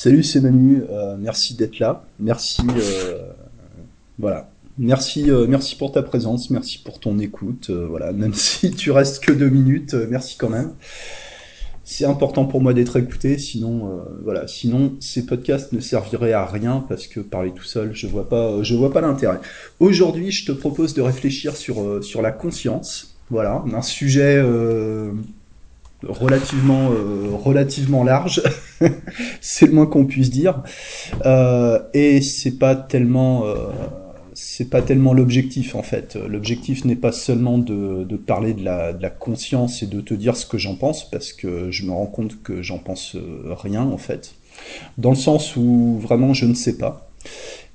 Salut, c'est Manu. Euh, merci d'être là. Merci, euh, voilà. Merci, euh, merci pour ta présence. Merci pour ton écoute. voilà, même si tu restes que deux minutes, merci quand même. C'est important pour moi d'être écouté, sinon, voilà, sinon ces podcasts ne serviraient à rien parce que parler tout seul, je vois pas, je vois pas l'intérêt. Aujourd'hui, je te propose de réfléchir sur sur la conscience. Voilà, un sujet relativement euh, relativement large c'est le moins qu'on puisse dire. Euh, et c'est pas tellement euh, c'est pas tellement l'objectif en fait. L'objectif n'est pas seulement de, de parler de la, de la conscience et de te dire ce que j'en pense parce que je me rends compte que j'en pense rien en fait. Dans le sens où vraiment je ne sais pas.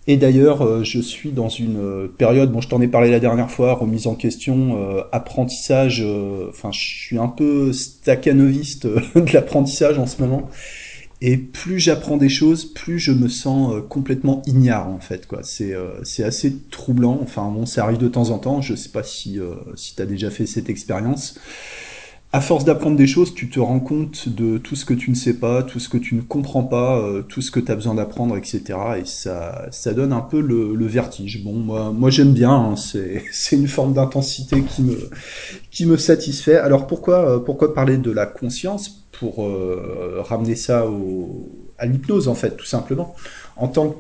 Et d'ailleurs, euh, je suis dans une euh, période, bon, je t'en ai parlé la dernière fois, remise en question, euh, apprentissage, enfin, je suis un peu staccanoviste de l'apprentissage en ce moment. Et plus j'apprends des choses, plus je me sens complètement ignare en fait. quoi. C'est c'est assez troublant. Enfin bon, ça arrive de temps en temps. Je sais pas si si t'as déjà fait cette expérience à force d'apprendre des choses, tu te rends compte de tout ce que tu ne sais pas, tout ce que tu ne comprends pas, euh, tout ce que tu as besoin d'apprendre, etc. Et ça, ça donne un peu le, vertige. Bon, moi, moi j'aime bien. Hein, c'est, une forme d'intensité qui me, qui me satisfait. Alors pourquoi, euh, pourquoi parler de la conscience pour euh, ramener ça à l'hypnose en fait, tout simplement? En tant que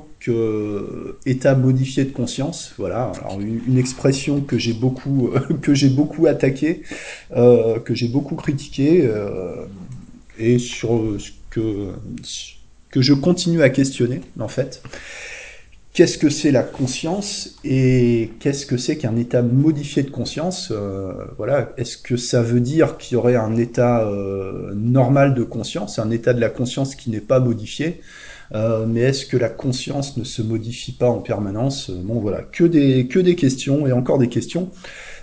état modifié de conscience, voilà, alors une, expression que j'ai beaucoup que j'ai beaucoup attaqué, euh, que j'ai beaucoup critiqué euh, et sur ce que que je continue à questionner en fait. Qu'est-ce que c'est la conscience et qu'est-ce que c'est qu'un état modifié de conscience euh, Voilà, est-ce que ça veut dire qu'il y aurait un état normal de conscience, un état de la conscience qui n'est pas modifié? Euh, mais est-ce que la conscience ne se modifie pas en permanence? Bon voilà, que des, que des questions et encore des questions.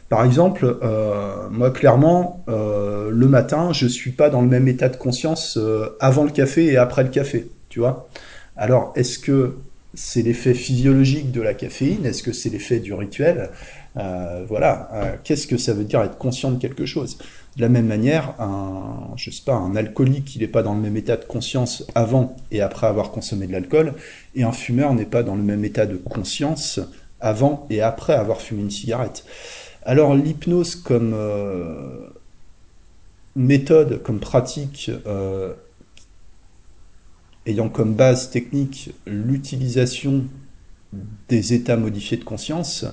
Par exemple, euh, moi clairement, euh, le matin, je suis pas dans le même état de conscience avant le café et après le café, tu vois? Alors, est-ce que c'est l'effet physiologique de la caféine? Est-ce que c'est l'effet du rituel? Voilà. Qu'est-ce que ça veut dire être conscient de quelque chose? De la même manière, un, je sais pas, un alcoolique, n'est pas dans le même état de conscience avant et après avoir consommé de l'alcool, et un fumeur n'est pas dans le même état de conscience avant et après avoir fumé une cigarette. Alors l'hypnose comme euh, méthode, comme pratique, euh, ayant comme base technique l'utilisation des états modifiés de conscience,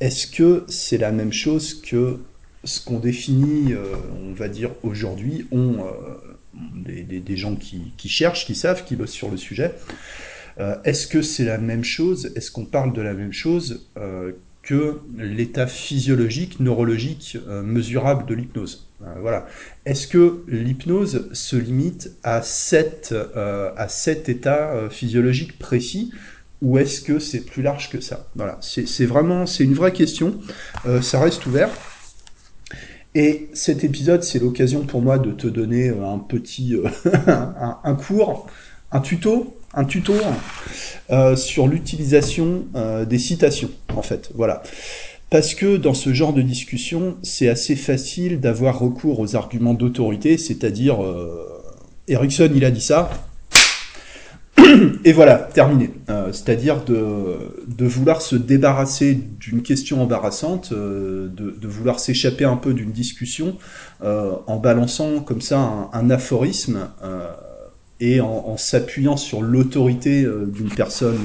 est-ce que c'est la même chose que ce qu'on définit, euh, on va dire aujourd'hui, ont euh, des, gens qui, cherchent, qui savent, qui bossent sur le sujet. Euh, est-ce que c'est la même chose? Est-ce qu'on parle de la même chose que l'état physiologique, neurologique, mesurable de l'hypnose? Voilà. Est-ce que l'hypnose se limite à cet, à cet état physiologique précis ou est-ce que c'est plus large que ça? Voilà, c'est vraiment, c'est une vraie question. ça reste ouvert. Et cet épisode, c'est l'occasion pour moi de te donner euh, un petit euh, un, cours, un tuto, un tuto euh, sur l'utilisation des citations, en fait. Voilà. Parce que dans ce genre de discussion, c'est assez facile d'avoir recours aux arguments d'autorité, c'est-à-dire Erickson, il a dit ça, et voilà, terminé. Euh, c'est-à-dire de, vouloir se débarrasser d'une question embarrassante, euh, de, vouloir s'échapper un peu d'une discussion euh, en balançant comme ça un, aphorisme et en, s'appuyant sur l'autorité d'une personne,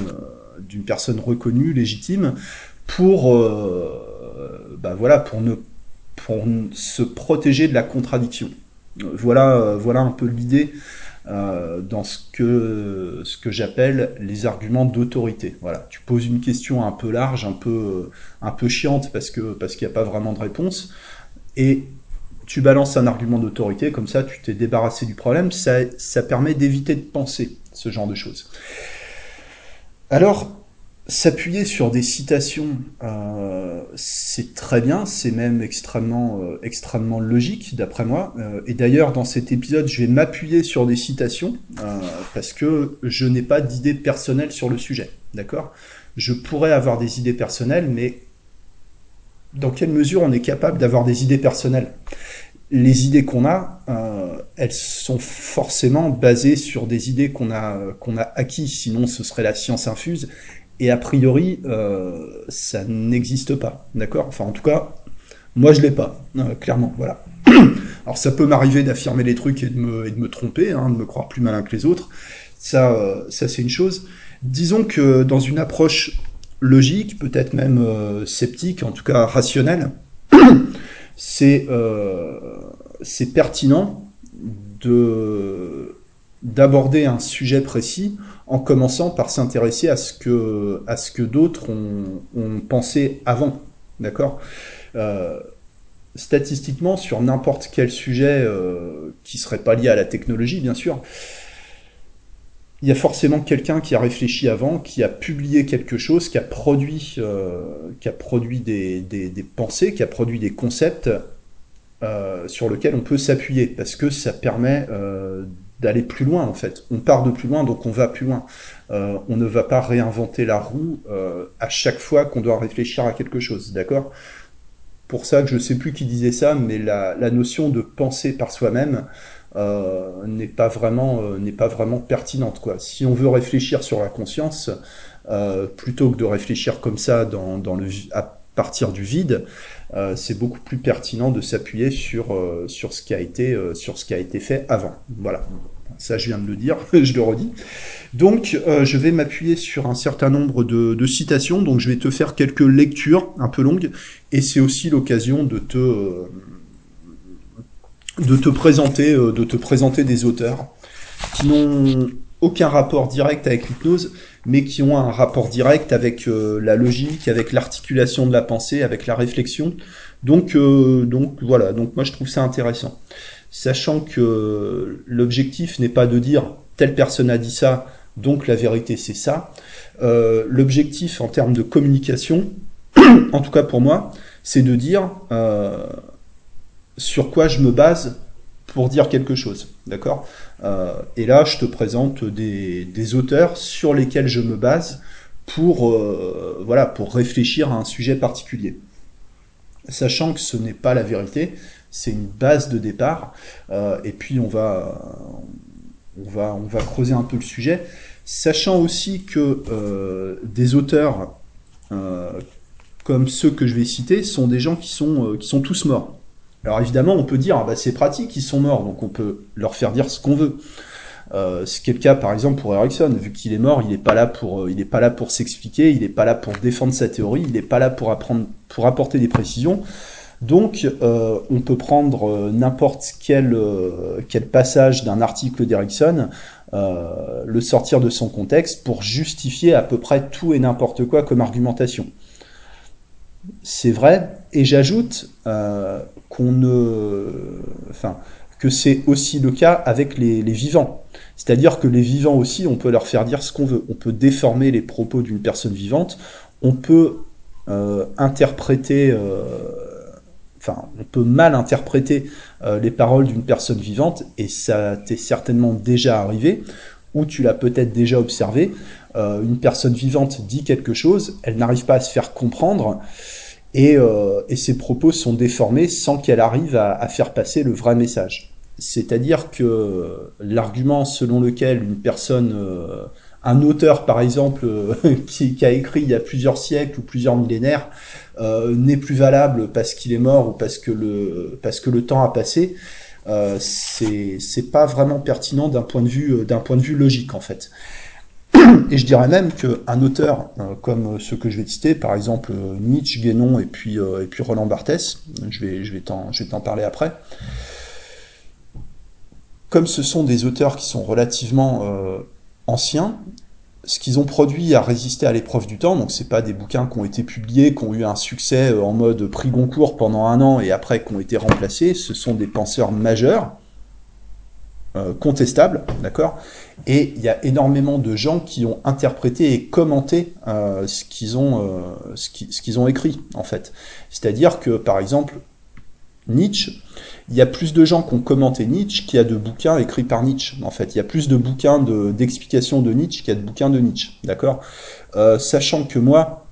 d'une personne reconnue, légitime, pour, bah voilà, pour ne pour se protéger de la contradiction. Voilà, voilà un peu l'idée euh, dans ce que, ce que j'appelle les arguments d'autorité. Voilà, tu poses une question un peu large, un peu, un peu chiante parce que parce qu'il n'y a pas vraiment de réponse, et tu balances un argument d'autorité, comme ça tu t'es débarrassé du problème, ça, ça permet d'éviter de penser ce genre de choses. Alors, S'appuyer sur des citations, euh, c'est très bien, c'est même extrêmement, euh, extrêmement logique d'après moi. Euh, et d'ailleurs, dans cet épisode, je vais m'appuyer sur des citations parce que je n'ai pas d'idées personnelles sur le sujet. D'accord? Je pourrais avoir des idées personnelles, mais dans quelle mesure on est capable d'avoir des idées personnelles? Les idées qu'on a, elles sont forcément basées sur des idées qu'on a qu'on a acquis, sinon ce serait la science infuse. Et a priori, euh, ça n'existe pas, d'accord? Enfin, en tout cas, moi je l'ai pas, euh, clairement, voilà. Alors ça peut m'arriver d'affirmer des trucs et de me, tromper, hein, de me croire plus malin que les autres. Ça, euh, ça c'est une chose. Disons que dans une approche logique, peut-être même euh, sceptique, en tout cas rationnelle, c'est pertinent de d'aborder un sujet précis en commençant par s'intéresser à ce que à ce que d'autres ont, pensé avant, d'accord? Euh, Statistiquement, sur n'importe quel sujet euh, qui serait pas lié à la technologie, bien sûr, il y a forcément quelqu'un qui a réfléchi avant, qui a publié quelque chose, qui a produit, euh, qui a produit des, des, des, pensées, qui a produit des concepts sur lesquels on peut s'appuyer, parce que ça permet d'aller plus loin en fait. On part de plus loin, donc on va plus loin. Euh, on ne va pas réinventer la roue euh, à chaque fois qu'on doit réfléchir à quelque chose, d'accord? Pour ça que je sais plus qui disait ça, mais la, notion de penser par soi-même euh, n'est pas vraiment n'est pas vraiment pertinente quoi. Si on veut réfléchir sur la conscience, plutôt que de réfléchir comme ça dans, dans le à partir du vide, c'est beaucoup plus pertinent de s'appuyer sur sur ce qui a été sur ce qui a été fait avant. Voilà. Ça, je viens de le dire, je le redis. Donc, euh, je vais m'appuyer sur un certain nombre de, citations. Donc, je vais te faire quelques lectures un peu longues, et c'est aussi l'occasion de te euh, de te présenter euh, de te présenter des auteurs qui n'ont aucun rapport direct avec l'hypnose, mais qui ont un rapport direct avec la logique, avec l'articulation de la pensée, avec la réflexion. Donc, donc voilà. Donc moi, je trouve ça intéressant, sachant que l'objectif n'est pas de dire telle personne a dit ça, donc la vérité c'est ça. Euh, l'objectif en termes de communication, en tout cas pour moi, c'est de dire euh, sur quoi je me base pour dire quelque chose, d'accord? Euh, Et là, je te présente des, des, auteurs sur lesquels je me base pour réfléchir à un sujet particulier, sachant que ce n'est pas la vérité, c'est une base de départ, euh, et puis on va creuser un peu le sujet, sachant aussi que euh, des auteurs euh, comme ceux que je vais citer sont des gens qui sont tous morts. Alors évidemment, on peut dire, ah bah, c'est pratique, ils sont morts, donc on peut leur faire dire ce qu'on veut. Ce qui est le cas par exemple pour Erickson, vu qu'il est mort, il n'est pas là pour, pas là pour s'expliquer, il n'est pas là pour défendre sa théorie, il n'est pas là pour apporter des précisions. Donc, euh, on peut prendre euh, n'importe quel, euh, quel passage d'un article d'Erickson, le sortir de son contexte pour justifier à peu près tout et n'importe quoi comme argumentation. C'est vrai, et j'ajoute qu'on ne, que c'est aussi le cas avec les, vivants. C'est-à-dire que les vivants aussi, on peut leur faire dire ce qu'on veut. On peut déformer les propos d'une personne vivante. On peut interpréter, enfin, on peut mal interpréter euh, les paroles d'une personne vivante, et ça t'est certainement déjà arrivé, ou tu l'as peut-être déjà observé. Euh, une personne vivante dit quelque chose, elle n'arrive pas à se faire comprendre. Et, euh, ses propos sont déformés sans qu'elle arrive à, faire passer le vrai message. C'est-à-dire que l'argument selon lequel une personne, un auteur par exemple, euh, qui, a écrit il y a plusieurs siècles ou plusieurs millénaires, euh, n'est plus valable parce qu'il est mort ou parce que le, parce que le temps a passé, euh, c'est pas vraiment pertinent d'un point de vue d'un point de vue logique en fait. Et je dirais même qu'un auteur euh, comme ceux que je vais citer, par exemple euh, Nietzsche, Guénon et puis, euh, et puis Roland Barthès, je vais, je vais t'en parler après, comme ce sont des auteurs qui sont relativement euh, anciens, ce qu'ils ont produit a résisté à l'épreuve du temps, donc c'est pas des bouquins qui ont été publiés, qui ont eu un succès euh, en mode prix Goncourt pendant un an et après qui ont été remplacés, ce sont des penseurs majeurs, euh, contestables, d'accord? Et il y a énormément de gens qui ont interprété et commenté euh, ce qu'ils ont, ce qu'ils ont écrit, en fait. C'est-à-dire que, par exemple, Nietzsche, il y a plus de gens qui ont commenté Nietzsche qu'il y a de bouquins écrits par Nietzsche, en fait. Il y a plus de bouquins d'explications de, Nietzsche qu'il y a de bouquins de Nietzsche, d'accord? Euh, Sachant que moi,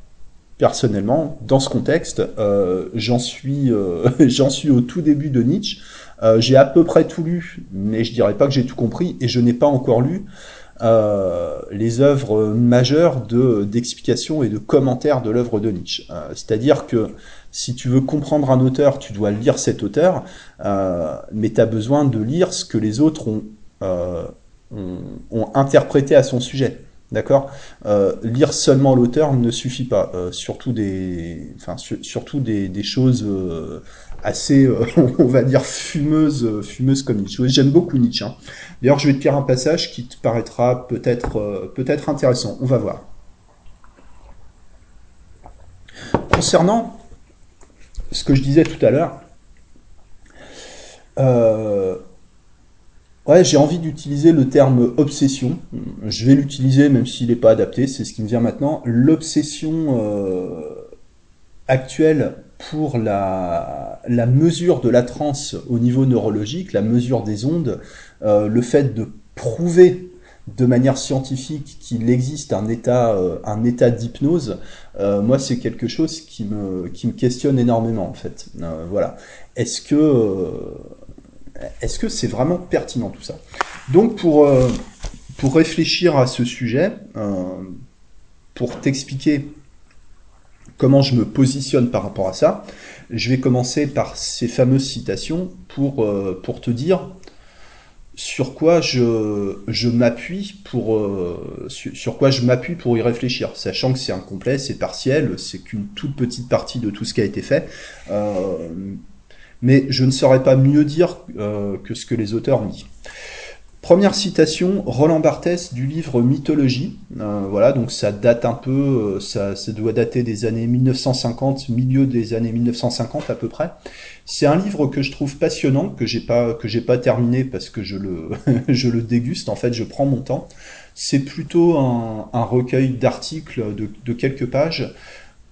personnellement, dans ce contexte, euh, j'en suis, euh, j'en suis au tout début de Nietzsche, j'ai à peu près tout lu, mais je dirais pas que j'ai tout compris, et je n'ai pas encore lu les œuvres majeures de d'explication et de commentaires de l'œuvre de Nietzsche. C'est-à-dire que si tu veux comprendre un auteur, tu dois lire cet auteur, euh, mais tu as besoin de lire ce que les autres ont, euh, ont, interprété à son sujet. D'accord? Euh, Lire seulement l'auteur ne suffit pas. Surtout des, enfin, su- surtout des, des choses assez, on va dire, fumeuses, comme Nietzsche. J'aime beaucoup Nietzsche. hein. D'ailleurs, je vais te lire un passage qui te paraîtra peut-être peut-être intéressant. On va voir. Concernant ce que je disais tout à l'heure, euh, ouais, j'ai envie d'utiliser le terme obsession. Je vais l'utiliser même s'il n'est pas adapté, c'est ce qui me vient maintenant. L'obsession euh, actuelle pour la, la mesure de la transe au niveau neurologique, la mesure des ondes, euh, le fait de prouver de manière scientifique qu'il existe un état, euh, un état d'hypnose, euh, moi c'est quelque chose qui me, qui me questionne énormément en fait. Euh, voilà. Est-ce que est-ce que c'est vraiment pertinent tout ça? Donc pour, pour réfléchir à ce sujet, pour t'expliquer comment je me positionne par rapport à ça, je vais commencer par ces fameuses citations pour, pour te dire sur quoi je, m'appuie pour euh, sur, sur quoi je m'appuie pour y réfléchir, sachant que c'est incomplet, c'est partiel, c'est qu'une toute petite partie de tout ce qui a été fait. Euh, mais je ne saurais pas mieux dire euh, que ce que les auteurs ont dit. Première citation, Roland Barthès du livre Mythologie. Euh, voilà, donc ça date un peu, euh, ça, ça doit dater des années 1950, milieu des années 1950 à peu près. C'est un livre que je trouve passionnant, que j'ai pas que j'ai pas terminé parce que je le je le déguste. En fait, je prends mon temps. C'est plutôt un, recueil d'articles de quelques pages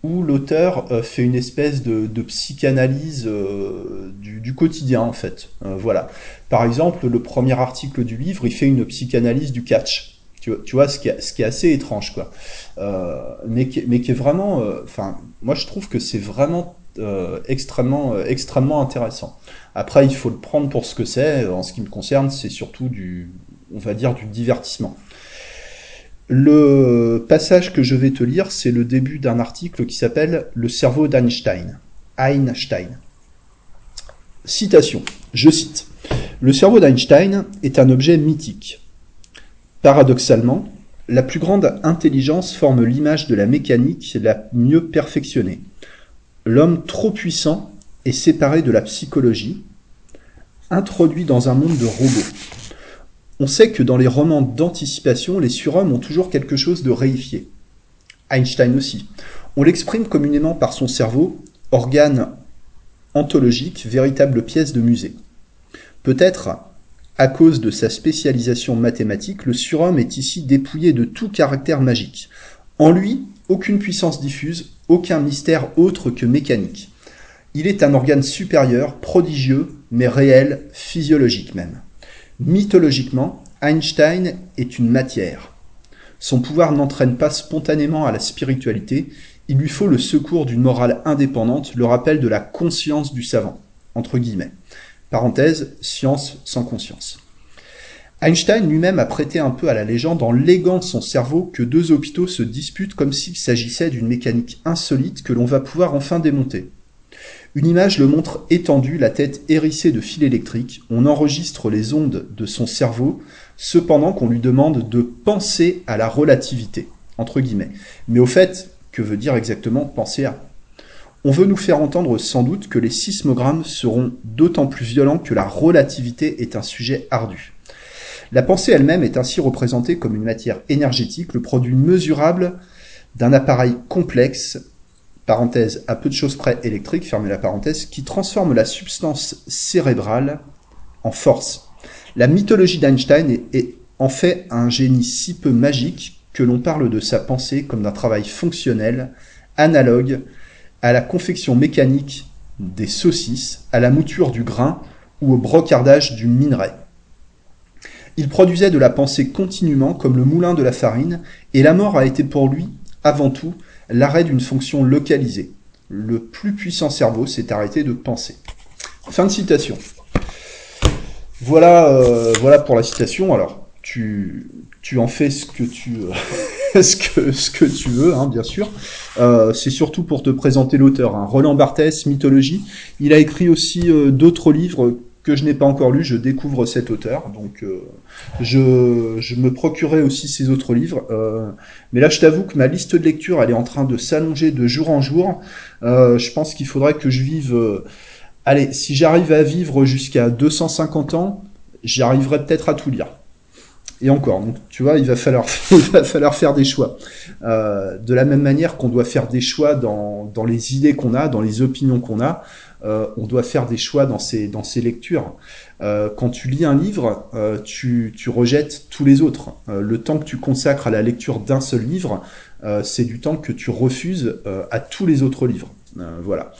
où l'auteur euh, fait une espèce de, psychanalyse euh, du, quotidien en fait. Euh, voilà. Par exemple, le premier article du livre, il fait une psychanalyse du catch. Tu, vois- ce qui, est, assez étrange, quoi. Mais, qui, mais qui est vraiment, enfin, moi je trouve que c'est vraiment extrêmement, extrêmement intéressant. Après, il faut le prendre pour ce que c'est. En ce qui me concerne, c'est surtout du, on va dire, du divertissement. Le passage que je vais te lire, c'est le début d'un article qui s'appelle Le cerveau d'Einstein. Einstein. Citation. Je cite. Le cerveau d'Einstein est un objet mythique. Paradoxalement, la plus grande intelligence forme l'image de la mécanique la mieux perfectionnée. L'homme trop puissant est séparé de la psychologie, introduit dans un monde de robots. On sait que dans les romans d'anticipation, les surhommes ont toujours quelque chose de réifié. Einstein aussi. On l'exprime communément par son cerveau, organe anthologique, véritable pièce de musée. Peut-être, à cause de sa spécialisation mathématique, le surhomme est ici dépouillé de tout caractère magique. En lui, aucune puissance diffuse, aucun mystère autre que mécanique. Il est un organe supérieur, prodigieux, mais réel, physiologique même. Mythologiquement, Einstein est une matière. Son pouvoir n'entraîne pas spontanément à la spiritualité, il lui faut le secours d'une morale indépendante, le rappel de la conscience du savant, entre guillemets. Parenthèse, science sans conscience. Einstein lui-même a prêté un peu à la légende en léguant son cerveau que deux hôpitaux se disputent comme s'il s'agissait d'une mécanique insolite que l'on va pouvoir enfin démonter. Une image le montre étendu, la tête hérissée de fils électriques. On enregistre les ondes de son cerveau, cependant qu'on lui demande de penser à la relativité, entre guillemets. Mais au fait, que veut dire exactement penser à? On veut nous faire entendre sans doute que les sismogrammes seront d'autant plus violents que la relativité est un sujet ardu. La pensée elle-même est ainsi représentée comme une matière énergétique, le produit mesurable d'un appareil complexe parenthèse, à peu de choses près électrique, fermez la parenthèse, qui transforme la substance cérébrale en force. La mythologie d'Einstein est, est en fait un génie si peu magique que l'on parle de sa pensée comme d'un travail fonctionnel, analogue à la confection mécanique des saucisses, à la mouture du grain ou au brocardage du minerai. Il produisait de la pensée continuellement comme le moulin de la farine, et la mort a été pour lui, avant tout, l'arrêt d'une fonction localisée. Le plus puissant cerveau s'est arrêté de penser. Fin de citation. Voilà, euh, voilà pour la citation. Alors, tu, tu en fais ce que tu, ce que, ce que tu veux, hein, bien sûr. Euh, c'est surtout pour te présenter l'auteur. Hein. Roland Barthès, Mythologie. Il a écrit aussi euh, d'autres livres que je n'ai pas encore lus. Je découvre cet auteur, donc euh, je, me procurerai aussi ces autres livres. Euh, mais là, je t'avoue que ma liste de lecture, elle est en train de s'allonger de jour en jour. je pense qu'il faudrait que je vive. allez, si j'arrive à vivre jusqu'à 250 ans, j'arriverai peut-être à tout lire et encore. Donc, tu vois, il va falloir, faire des choix. Euh, de la même manière qu'on doit faire des choix dans les idées qu'on a, dans les opinions qu'on a, euh, on doit faire des choix dans ces, dans ces lectures. Euh, quand tu lis un livre, euh, tu, tu rejettes tous les autres. Le temps que tu consacres à la lecture d'un seul livre, c'est du temps que tu refuses à tous les autres livres. voilà.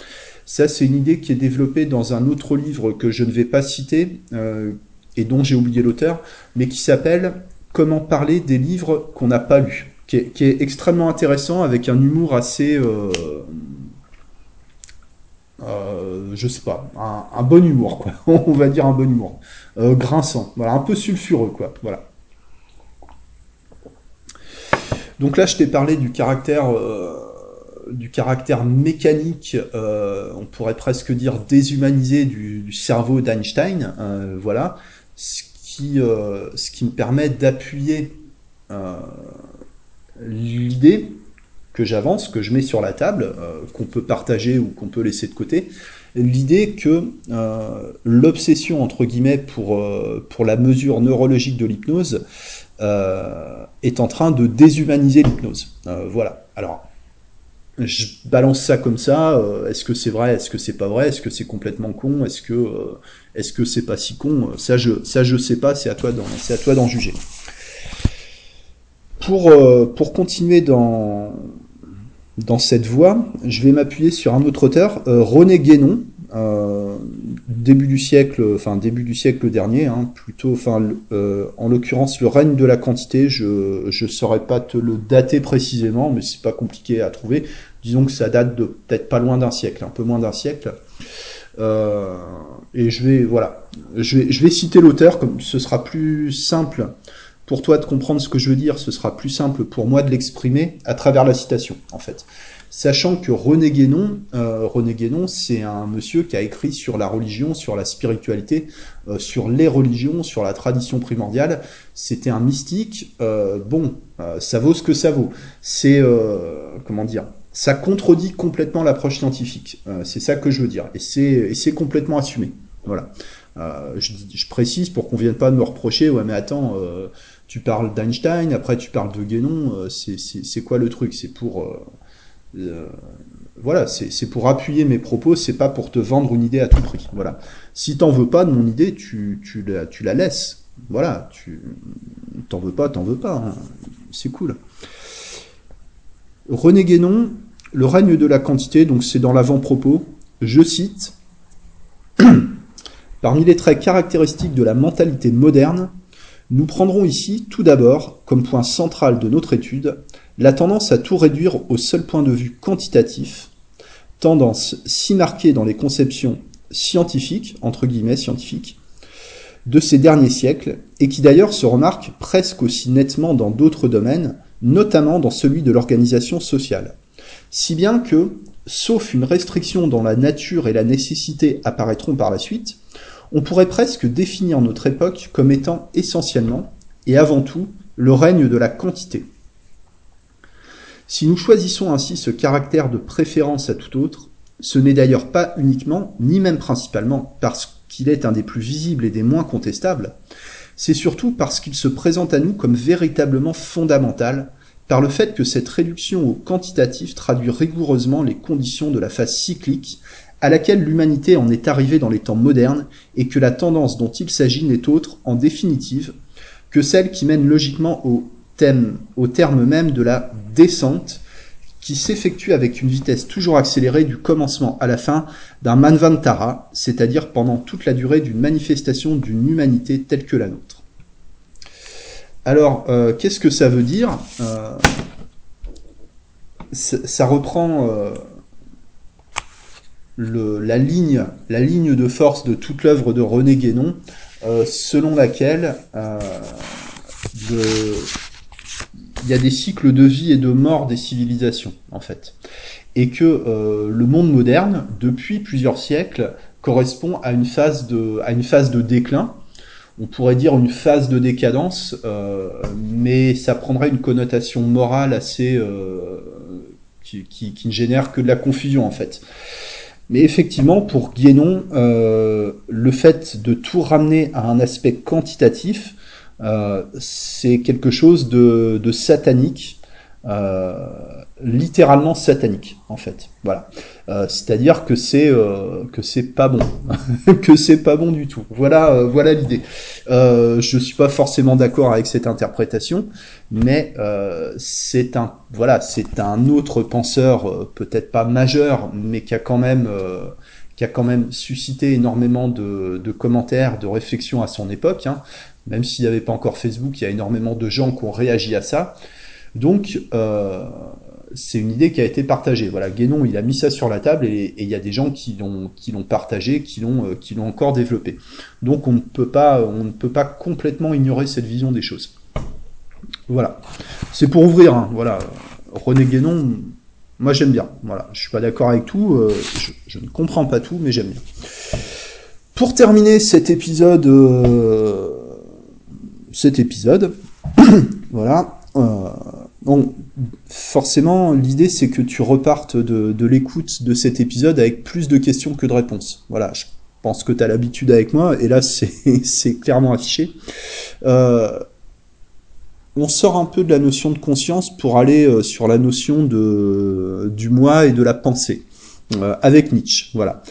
Ça, c'est une idée qui est développée dans un autre livre que je ne vais pas citer, et dont j'ai oublié l'auteur, mais qui s'appelle Comment parler des livres qu'on n'a pas lus, qui est, extrêmement intéressant avec un humour assez, euh, euh, je sais pas, un, bon humour on va dire un bon humour, euh, grinçant, voilà, un peu sulfureux quoi, voilà. Donc là, je t'ai parlé du caractère du caractère mécanique, on pourrait presque dire déshumanisé du, cerveau d'Einstein, voilà. Ce qui, euh, ce qui me permet d'appuyer euh, l'idée que j'avance, que je mets sur la table, euh, qu'on peut partager ou qu'on peut laisser de côté, l'idée que l'obsession, entre guillemets, pour, pour la mesure neurologique de l'hypnose est en train de déshumaniser l'hypnose. voilà. Alors, je balance ça comme ça. Euh, est-ce que c'est vrai Est-ce que c'est pas vrai Est-ce que c'est complètement con Est-ce que euh, est-ce que c'est pas si con Ça je ça je sais pas. C'est à toi d'en c'est à toi d'en juger. Pour euh, pour continuer dans dans cette voie, je vais m'appuyer sur un autre auteur, René Guénon, début du siècle, enfin début du siècle dernier, hein, plutôt, enfin en l'occurrence le règne de la quantité. Je je saurais pas te le dater précisément, mais c'est pas compliqué à trouver disons que ça date de peut-être pas loin d'un siècle, un peu moins d'un siècle. Euh, et je vais, voilà, je vais, je vais citer l'auteur, comme ce sera plus simple pour toi de comprendre ce que je veux dire, ce sera plus simple pour moi de l'exprimer à travers la citation, en fait. Sachant que René Guénon, euh, René Guénon, c'est un monsieur qui a écrit sur la religion, sur la spiritualité, euh, sur les religions, sur la tradition primordiale. C'était un mystique. Euh, bon, ça vaut ce que ça vaut. C'est comment dire ça contredit complètement l'approche scientifique. C'est ça que je veux dire. Et c'est complètement assumé. Voilà. Je, je, précise pour qu'on vienne pas me reprocher, ouais mais attends, tu parles d'Einstein, après tu parles de Guénon, euh, c'est quoi le truc? C'est pour... Euh, voilà, c'est pour appuyer mes propos, c'est pas pour te vendre une idée à tout prix. Voilà. Si t'en veux pas de mon idée, tu, la laisses. Voilà, tu t'en veux pas, t'en veux pas. Hein. C'est cool. René Guénon, le règne de la quantité, donc c'est dans l'avant-propos, je cite, Parmi les traits caractéristiques de la mentalité moderne, nous prendrons ici, tout d'abord, comme point central de notre étude, la tendance à tout réduire au seul point de vue quantitatif, tendance si marquée dans les conceptions scientifiques, entre guillemets scientifiques, de ces derniers siècles, et qui d'ailleurs se remarque presque aussi nettement dans d'autres domaines, notamment dans celui de l'organisation sociale. Si bien que, sauf une restriction dont la nature et la nécessité apparaîtront par la suite, on pourrait presque définir notre époque comme étant essentiellement, et avant tout, le règne de la quantité. Si nous choisissons ainsi ce caractère de préférence à tout autre, ce n'est d'ailleurs pas uniquement, ni même principalement, parce qu'il est un des plus visibles et des moins contestables, c'est surtout parce qu'il se présente à nous comme véritablement fondamental, par le fait que cette réduction au quantitatif traduit rigoureusement les conditions de la phase cyclique à laquelle l'humanité en est arrivée dans les temps modernes et que la tendance dont il s'agit n'est autre, en définitive, que celle qui mène logiquement au, thème, au terme même de la descente qui s'effectue avec une vitesse toujours accélérée du commencement à la fin d'un manvantara, c'est-à-dire pendant toute la durée d'une manifestation d'une humanité telle que la nôtre. Alors, euh, qu'est-ce que ça veut dire? Euh, Ça reprend euh, le, la, ligne, la ligne de force de toute l'œuvre de René Guénon, selon laquelle il y a des cycles de vie et de mort des civilisations, en fait. Et que le monde moderne, depuis plusieurs siècles, correspond à une phase de, à une phase de déclin, on pourrait dire une phase de décadence, euh, mais ça prendrait une connotation morale assez euh, qui, qui, qui, ne génère que de la confusion en fait. Mais effectivement, pour Guénon, euh, le fait de tout ramener à un aspect quantitatif, euh, c'est quelque chose de, satanique, euh, littéralement satanique en fait. Voilà. Euh, c'est-à-dire que c'est euh, que c'est pas bon, que c'est pas bon du tout. Voilà, euh, voilà l'idée. Euh, je suis pas forcément d'accord avec cette interprétation, mais c'est un voilà, c'est un autre penseur, peut-être pas majeur, mais qui a quand même qui a quand même suscité énormément de, de commentaires, de réflexions à son époque. Hein. Même s'il n'y avait pas encore Facebook, il y a énormément de gens qui ont réagi à ça. Donc, euh, c'est une idée qui a été partagée. Voilà, Guénon, il a mis ça sur la table et il y a des gens qui l'ont partagé, qui l'ont euh, qui l'ont encore développé. Donc on ne peut pas on ne peut pas complètement ignorer cette vision des choses. Voilà, c'est pour ouvrir. Hein. Voilà, René Guénon, moi j'aime bien. Voilà, je suis pas d'accord avec tout, euh, je, ne comprends pas tout, mais j'aime bien. Pour terminer cet épisode, euh, cet épisode, voilà. Bon, forcément, l'idée c'est que tu repartes de, l'écoute de cet épisode avec plus de questions que de réponses. Voilà, je pense que tu as l'habitude avec moi, et là c'est clairement affiché. Euh, on sort un peu de la notion de conscience pour aller euh, sur la notion du moi et de la pensée. Euh, avec Nietzsche, voilà.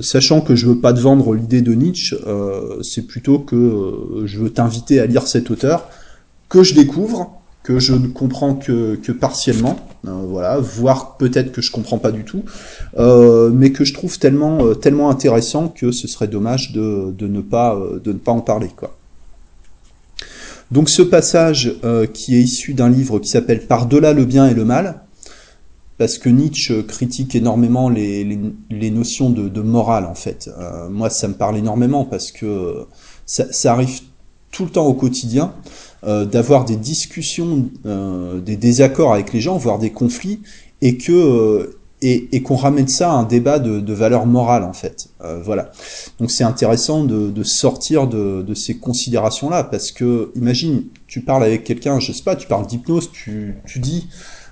sachant que je veux pas te vendre l'idée de Nietzsche, c'est plutôt que je veux t'inviter à lire cet auteur que je découvre, que je ne comprends que, que partiellement, euh, voilà, voire peut-être que je comprends pas du tout, euh, mais que je trouve tellement, euh, tellement intéressant que ce serait dommage de, de, ne, pas, de ne pas en parler. Quoi. Donc ce passage qui est issu d'un livre qui s'appelle Par-delà le bien et le mal, parce que Nietzsche critique énormément les, les, les notions de, de, morale en fait. moi ça me parle énormément parce que ça, ça arrive tout le temps au quotidien. Euh, d'avoir des discussions, euh, des désaccords avec les gens, voire des conflits, et que euh, et, qu'on ramène ça à un débat de, valeur morale en fait. voilà. Donc c'est intéressant de, sortir de, ces considérations-là parce que imagine, tu parles avec quelqu'un, je sais pas, tu parles d'hypnose, tu, tu dis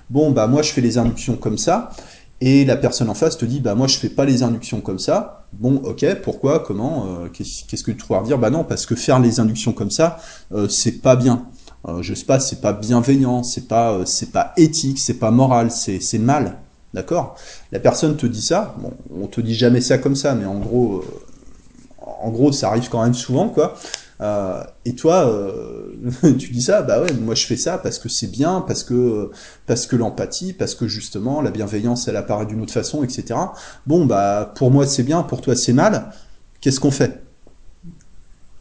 bon bah moi je fais les inductions comme ça et la personne en face te dit bah moi je fais pas les inductions comme ça. Bon, ok, pourquoi, comment, euh, qu'est-ce que tu trouves à dire Bah non, parce que faire les inductions comme ça, euh, c'est pas bien. Euh, je sais pas, c'est pas bienveillant, c'est pas, c'est pas éthique, c'est pas moral, c'est c'est mal. D'accord? La personne te dit ça. Bon, on te dit jamais ça comme ça, mais en gros, en gros, ça arrive quand même souvent, quoi. Euh, et toi, euh, tu dis ça, bah ouais, moi je fais ça parce que c'est bien, parce que parce que l'empathie, parce que justement la bienveillance, elle apparaît d'une autre façon, etc. Bon, bah pour moi c'est bien, pour toi c'est mal. Qu'est-ce qu'on fait?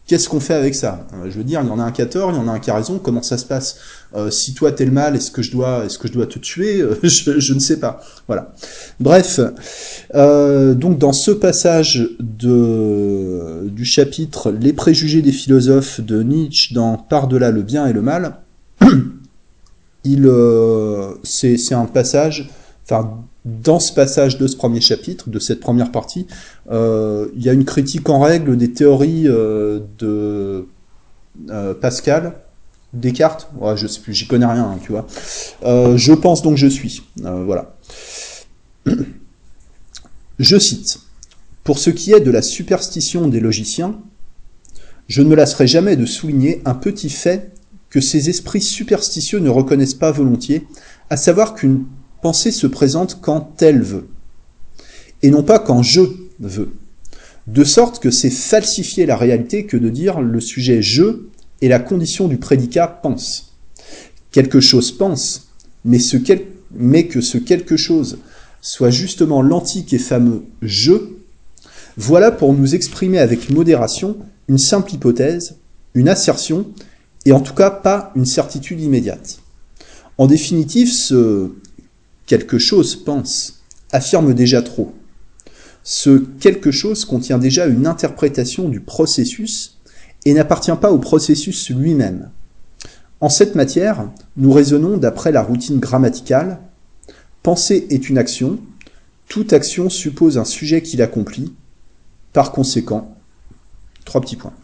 Qu'est-ce qu'on fait avec ça? Euh, Je veux dire, il y en a un qui a tort, il y en a un qui a raison. Comment ça se passe? Euh, Si toi t'es le mal, est-ce que je dois, est-ce que je dois te tuer? Euh, je, ne sais pas. Voilà. Bref, euh, donc dans ce passage de du chapitre Les préjugés des philosophes de Nietzsche dans Par-delà le bien et le mal, il c'est un passage, enfin dans ce passage de ce premier chapitre, de cette première partie, euh, il y a une critique en règle des théories euh, de euh, Pascal, Descartes, ouais, je sais plus, j'y connais rien, hein, tu vois. Je pense donc je suis. Voilà. Je cite. Pour ce qui est de la superstition des logiciens, je ne lasserai jamais de souligner un petit fait que ces esprits superstitieux ne reconnaissent pas volontiers, à savoir qu'une pensée se présente quand elle veut, et non pas quand je veux. De sorte que c'est falsifier la réalité que de dire le sujet je est la condition du prédicat pense. Quelque chose pense, mais, ce quel... mais que ce quelque chose soit justement l'antique et fameux je, voilà pour nous exprimer avec modération une simple hypothèse, une assertion, et en tout cas pas une certitude immédiate. En définitive, ce quelque chose pense, affirme déjà trop. Ce quelque chose contient déjà une interprétation du processus et n'appartient pas au processus lui-même. En cette matière, nous raisonnons d'après la routine grammaticale. Penser est une action. Toute action suppose un sujet qui l'accomplit. Par conséquent, trois petits points.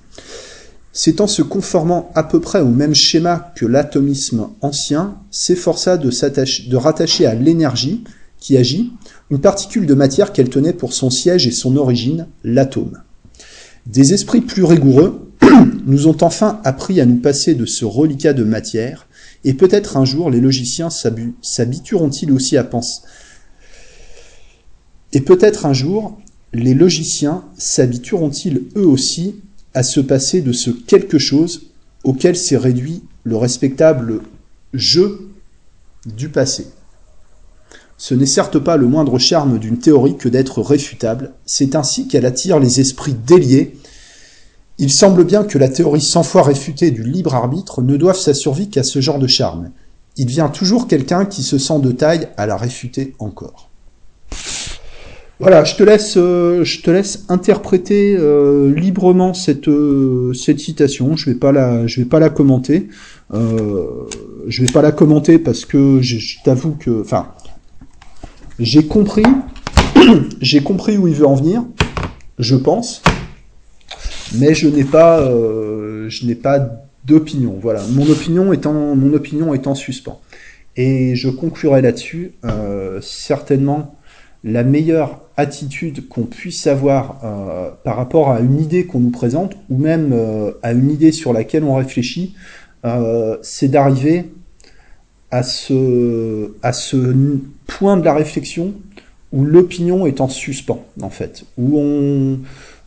C'est en se conformant à peu près au même schéma que l'atomisme ancien s'efforça de, rattacher à l'énergie qui agit une particule de matière qu'elle tenait pour son siège et son origine, l'atome. Des esprits plus rigoureux nous ont enfin appris à nous passer de ce reliquat de matière, et peut-être un jour les logiciens s'habitueront-ils aussi à penser. Et peut-être un jour les logiciens s'habitueront-ils eux aussi à se passer de ce quelque chose auquel s'est réduit le respectable jeu du passé. Ce n'est certes pas le moindre charme d'une théorie que d'être réfutable, c'est ainsi qu'elle attire les esprits déliés. Il semble bien que la théorie cent fois réfutée du libre arbitre ne doive sa survie qu'à ce genre de charme. Il vient toujours quelqu'un qui se sent de taille à la réfuter encore. Voilà, je te laisse, euh, je te laisse interpréter euh, librement cette euh, cette citation. Je vais pas la, je vais pas la commenter. je vais pas la commenter parce que je t'avoue que, enfin, j'ai compris, j'ai compris où il veut en venir, je pense, mais je n'ai pas, euh, je n'ai pas d'opinion. Voilà, mon opinion en, mon opinion est en suspens. Et je conclurai là-dessus. Euh, certainement, la meilleure attitude qu'on puisse avoir euh, par rapport à une idée qu'on nous présente, ou même à une idée sur laquelle on réfléchit, c'est d'arriver à ce, à ce point de la réflexion où l'opinion est en suspens, en fait, où on,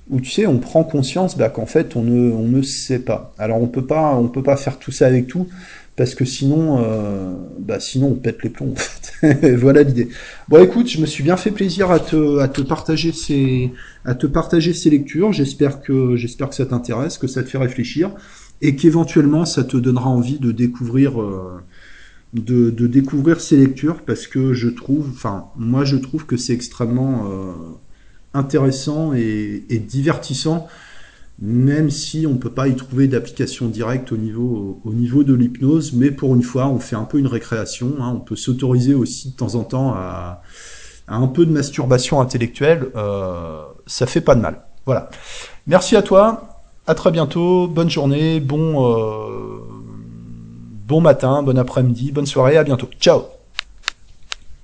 où tu sais, on prend conscience bah, qu'en fait, on ne, on ne sait pas. Alors, on peut pas, on peut pas faire tout ça avec tout, parce que sinon, euh, bah, sinon, on pète les plombs. Voilà l'idée. Bon, écoute, je me suis bien fait plaisir à te, à te partager ces, à te partager ces lectures. J'espère que, j'espère que ça t'intéresse, que ça te fait réfléchir, et qu'éventuellement, ça te donnera envie de découvrir. Euh, de, découvrir ces lectures parce que je trouve, enfin, moi je trouve que c'est extrêmement euh, intéressant et, divertissant, même si on ne peut pas y trouver d'application directe au niveau, au niveau de l'hypnose, mais pour une fois, on fait un peu une récréation, hein. on peut s'autoriser aussi de temps en temps à, un peu de masturbation intellectuelle, euh, ça fait pas de mal. Voilà. Merci à toi, à très bientôt, bonne journée, bon... Euh, Bon matin, bon après-midi, bonne soirée, à bientôt. Ciao